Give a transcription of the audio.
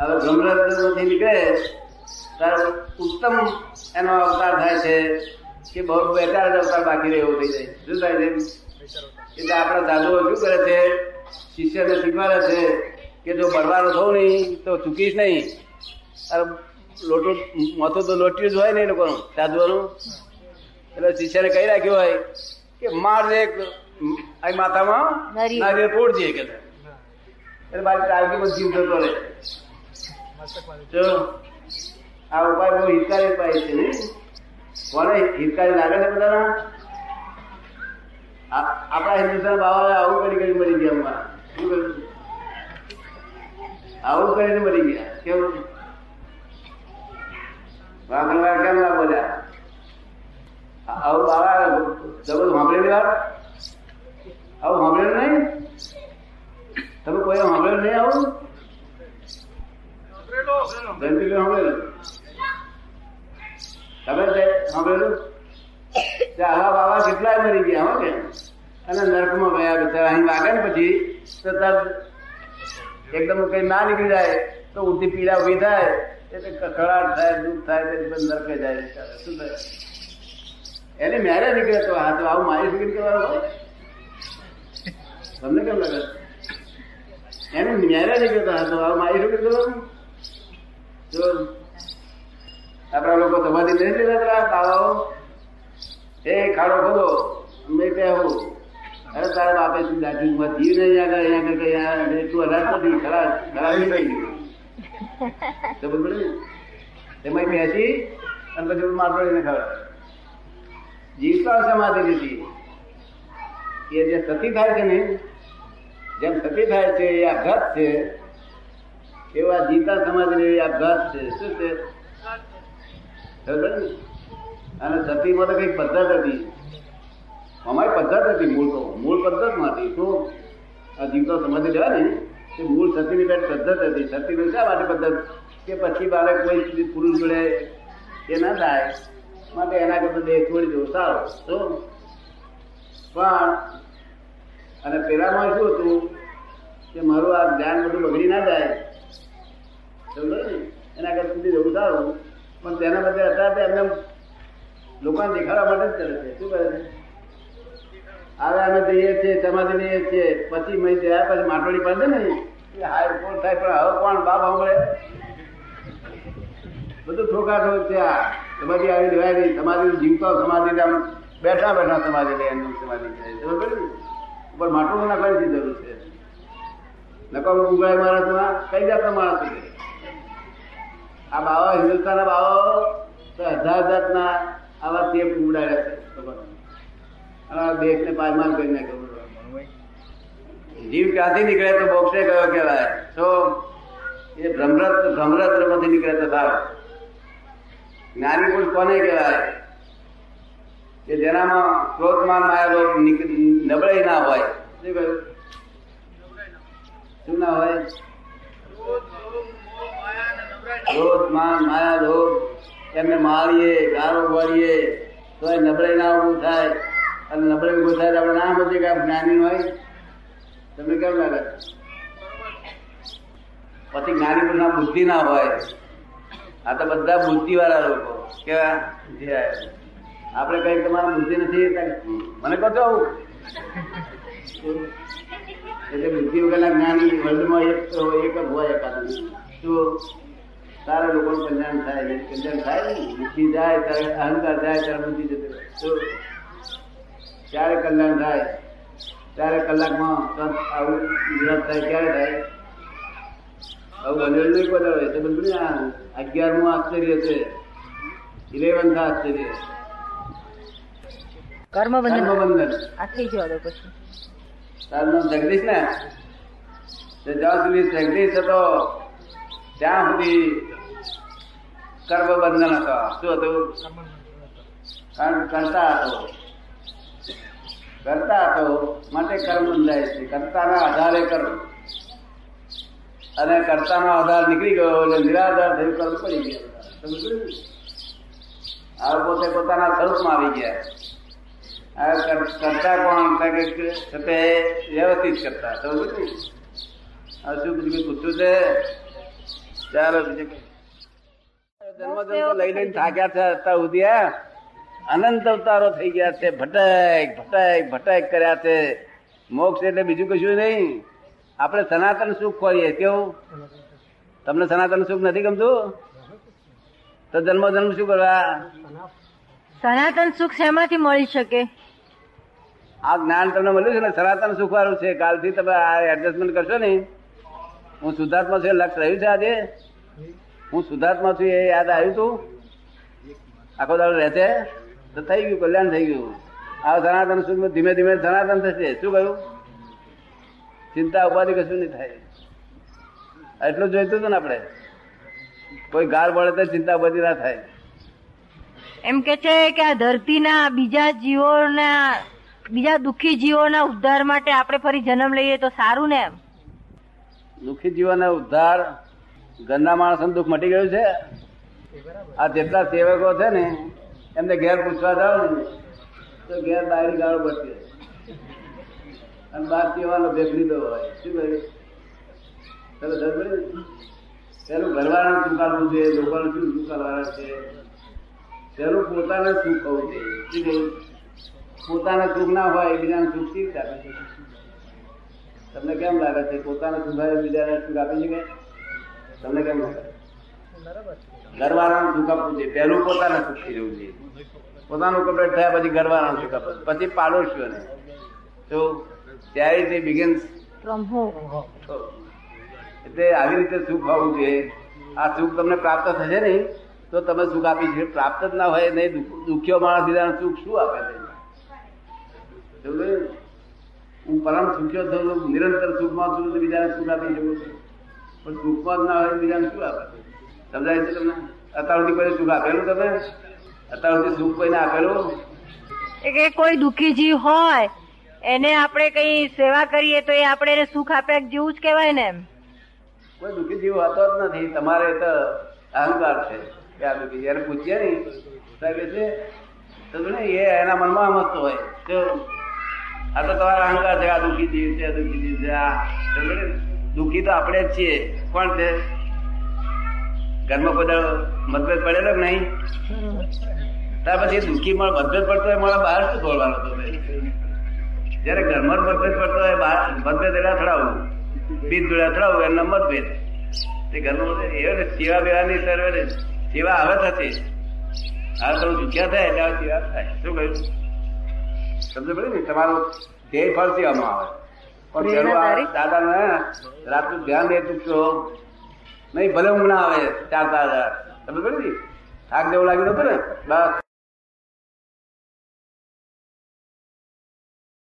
હવે બ્રહ્મરત્નમાંથી નીકળે ત્યારે ઉત્તમ એનો અવતાર થાય છે કે બહુ બેકાર જ અવતાર બાકી રહ્યો થઈ જાય. શું થાય છે? એટલે આપણા દાદુઓ શું કરે છે? શિષ્યને શીખવાડે છે કે જો બળવાનો થવું નહીં તો ચૂકીશ નહીં. અરે લોટું માથું તો લોટ્યું જ હોય ને લોકોનું સાધુઓનું એટલે શિષ્યને કહી રાખ્યું હોય કે માર એક માથામાં નારિયેળ. તોડજે કે એટલે બાકી પણ જીવ જતો રહે. જો આ ઉપાય બહુ હિતકારી ઉપાય છે ને? કોને હિતકારી લાગે છે બધાના? આપણા હિન્દુસ્તાન બાબા આવું કરી કરી મરી ગયા અમારા? આવું કરીને મરી ગયા. કેવું વાંકણવાર કેમ ના બોલ્યા? આવું બાબા જબર સાંભળેલી વાત આવું સાંભળેલું નહીં? તમે કોઈ સાંભળેલું નહીં આવું? ગયા હો કે અને નર્કમાં ગયા અહીં વાગે પછી એકદમ કઈ ના નીકળી જાય તો ઉઠી પીડા ઊભી એટલે કકડાટ થાય દુઃખ થાય તે નરકે જાય બિચારા. શું થાય એને મેરે હા તો આવું મારી ફિકર કરવાનું તમને કેમ લાગે એને મેરે નીકળે તો હા તો આવું મારી ફિકર કરવાનું આપણા લોકો તમારી નહીં લીધા બાવાઓ એ ખાડો ખોદો અમે કહેવું અરે તારા બાપે શું દાદી માં જીવ નહીં આગળ, અહીંયા આગળ કઈ આ એટલું અનાજ નથી ખરાબ ખરાબ નહીં ગયું. તો ને? એમાં બેસી અને પછી માટોડીને ખબર. જીવતા સમાધિ લીધી. એ જે સતી થાય છે ને, જેમ સતી થાય છે, એ આઘાત છે એવા જીતા સમાધિ એ આપઘાત છે. શું છે? અને સતીમાં તો કઈ પદ્ધત હતી. અમારી પદ્ધત હતી મૂળ તો. મૂળ પદ્ધતમાંથી તો આ જીવતો સમાધિ લેવા ને તે મૂળ સતીની પેટ પદ્ધત હતી. સતીની શા માટે પદ્ધત? કે પછી બાળક કોઈ પુરુષ જોડે એ ના થાય, માટે એના કરતા દેહ છોડી દેવો સારો. તો પણ, અને પેલામાં શું હતું? કે મારું આ ધ્યાન બધું બગડી ના જાય. સમજો એના કરતા સુધી રહેવું સારું. પણ તેના બદલે અત્યારે એમને લોકોને દેખાડવા માટે જ કરે છે. શું કરે છે? હવે અમે જઈએ છીએ, સમાધિ લઈએ છીએ. પછી મેં ગયા, પછી માટોડી બાંધે ને એ હાય, કોણ થાય? પણ હવે કોણ? બાપ સાંભળે. બધું ઠોકાઠોક છે આ. સમાધિ આવી લેવાય નહીં સમાધિ જીવતો સમાધિ આમ બેઠા બેઠા સમાધિ લે એમનું સમાધિ થાય પડી ને? ઉપર માટોડું નાખવાની જરૂર છે? નકમ ઉગાય માણસમાં કઈ જાતના માણસ આ બાવા હિન્દુસ્તાનના બાવાઓ તો હજાર જાતના આવા તેપ ઉડાડ્યા છે અને આ દેશને પાયમાલ કરી નાખ્યો જીવ ક્યાંથી નીકળે તો બોક્સે ગયો કહેવાય? તો એ ભ્રમરત ભ્રમરત્રમાંથી નીકળે તો સારો. જ્ઞાની પુરુષ કોને કહેવાય? કે જેનામાં ક્રોધમાન માયા લોભ નીક- નબળાઈ ના હોય. શું કહ્યું? શું ના હોય? ક્રોધ માન માયા લોભ એમને મારીએ ગાળો ભરીએ તો એ નબળે ના ઉભું થાય. અને નબળાઈ ઉભું થાય આપણે ના સમજીએ કે જ્ઞાની હોય. તમને કેમ લાગે? પછી જ્ઞાની ના બુદ્ધિ ના હોય. આ તો બધા બુદ્ધિ વાળા લોકો કેવા? જે આપણે કઈ તમારી બુદ્ધિ નથી? મને કહો છો એટલે બુદ્ધિ વગરના જ્ઞાની વર્લ્ડમાં એક એક જ હોય એકાદ. તો સારા લોકો કલ્યાણ થાય કલ્યાણ થાય ને બુદ્ધિ જાય ત્યારે અહંકાર જાય ત્યારે બુદ્ધિ જતો તો ક્યારે કલ્યાણ થાય? ત્યારે કલાકમાં સંત આવું વિરાટ થાય ક્યારે થાય? આવું બનેલું નહીં. એ તો બધું આ અગિયારમું આશ્ચર્ય છે. ઇલેવન્થ આશ્ચર્ય. કર્મ બંધન કર્મબંધન. આટલી જ વાળો પછી. તારું નામ જગદીશ ને? તો જ્યાં સુધી જગદીશ હતો ત્યાં સુધી કર્મ બંધન હતો શું હતું કારણ કે કરતા હતો કરતા હતો માટે કર્મ બંધાય છે કરતાના આધારે કર્મ અને કર્તાનો આધાર નીકળી ગયો એટલે નિરાધાર થયું કર્મ પડી ગયા સમજ્યું ને? હવે પોતે પોતાના સ્વરૂપમાં આવી ગયા। આ કર- કરતા કોણ? કારણ કે છતે વ્યવસ્થિત કરતા। સમજ્યું ને? હવે શું બીજું કંઈ પૂછવું છે? ચાલો બીજું કઈ. જન્મ જન્મ તો લઈ લઈને થાક્યા છે અત્યાર સુધી અનંત અવતારો થઈ ગયા છે. ભટક ભટક ભટક કર્યા છે. મોક્ષ એટલે બીજું કશું નહીં. આપણે સનાતન સુખ ખોરીએ કેવું? તમને સનાતન સુખ નથી ગમતું? તો જન્મ જન્મ શું કરવા? સનાતન સુખ શેમાંથી મળી શકે? આ જ્ઞાન તમને મળ્યું છે ને? સનાતન સુખ વાળું છે. કાલથી તમે આ એડજસ્ટમેન્ટ કરશો ને? હું સુધાર્થમાં છું લક્ષ રહ્યું છે આજે. હું સુધાર્થમાં છું એ યાદ આવ્યું તું? આખો દાડો રહેશે? તો થઈ ગયું કલ્યાણ થઈ ગયું. આ સનાતન સુખ ધીમે ધીમે સનાતન થશે. શું કહ્યું? ચિંતા ઉપાધિ કશું નહીં થાય. એટલું જોઈતું હતું ને આપણે? કોઈ ગાર પડે તો ચિંતા ઉપાધિ ના થાય. એમ કે છે કે આ ધરતીના બીજા જીવોના બીજા દુઃખી જીવોના ઉદ્ધાર માટે આપણે ફરી જન્મ લઈએ તો સારું ને એમ? દુઃખી જીવોના ઉદ્ધાર ઘરના માણસ દુઃખ મટી ગયું છે? આ જેટલા સેવકો છે ને, એમને ઘેર પૂછવા જાવ ને, તો ઘેર બાયરી ગાળો પડશે અને બહાર પીવાનો ભેગ લીધો હોય. શું કહ્યું ચલો ને? પેલું ઘરવાળાને ચૂકાડવું છે? લોકોને શું ચૂકાડવાના છે? પેલું પોતાને સુખ હોવું જોઈએ. શું કહ્યું પોતાને સુખ ના હોય બીજાને સુખ શી આપે છે તમને કેમ લાગે છે? પોતાને સુખાય બીજાને સુખ આપી શકે? તમને કેમ ઘરવાળાનું સુખ આપવું જોઈએ. પહેલું પોતાને સુખ જવું જોઈએ. પોતાનું કમ્પ્લીટ થયા પછી ઘરવાળાનું સુખ આપવું પછી પાડોશીઓને. તો ત્યારે તે બિગિન્સ ફ્રોમ હોમ એટલે આવી રીતે સુખ હોવું જોઈએ. આ સુખ તમને પ્રાપ્ત થશે નહીં તો તમે સુખ આપી છે. પ્રાપ્ત જ ના હોય નહીં દુખ્યો માણસ લીધા સુખ શું આપે છે? હું પરમ સુખ્યો થયો નિરંતર સુખમાં છું બીજાને સુખ આપી શકું છું. પણ સુખમાં ના હોય બીજાને શું આપે? સમજાય છે તમને? અત્યાર સુધી કોઈ સુખ આપેલું તમે અત્યાર સુધી સુખ કોઈને આપેલું? એ કે કોઈ દુઃખી જીવ હોય એને આપણે કઈ સેવા કરીએ તો એ આપણે એને સુખ આપે જેવું જ કહેવાય ને એમ. કોઈ દુઃખી જીવ હોતો જ નથી. તમારે તો અહંકાર છે. કે આ દુઃખી જયારે પૂછીએ ને સાહેબ છે તો એ એના મનમાં મસ્ત હોય. તો આ તો તમારો અહંકાર છે આ દુઃખી જીવ છે દુઃખી જીવ છે આ? દુઃખી તો આપણે જ છીએ. કોણ છે? ઘરમાં બધા મતભેદ પડેલો નહીં? ત્યાર પછી દુઃખી મળે મતભેદ પડતો હોય, મારા બહાર શું બોલવાનો હતો જયારે ઘરમાં મતભેદ પડતો હોય, બહાર મતભેદ એટલે અથડાવવું બીજ જોડે અથડાવું એમના મતભેદ. તે ઘરનું બધું એ ને સેવા બેવાની સર્વે સેવા હવે થશે હા તમે દુખ્યા થાય, એટલે સેવા થાય. શું કહ્યું? સમજ પડે ને, તમારું ધ્યેય ફળ સેવામાં આવે. પણ ને રાતનું ધ્યાન દે ચૂકશો નહીં ભલે ઊંઘ ના આવે ચાર સમજ પડી થાક જેવું લાગ્યું નતું ને બસ.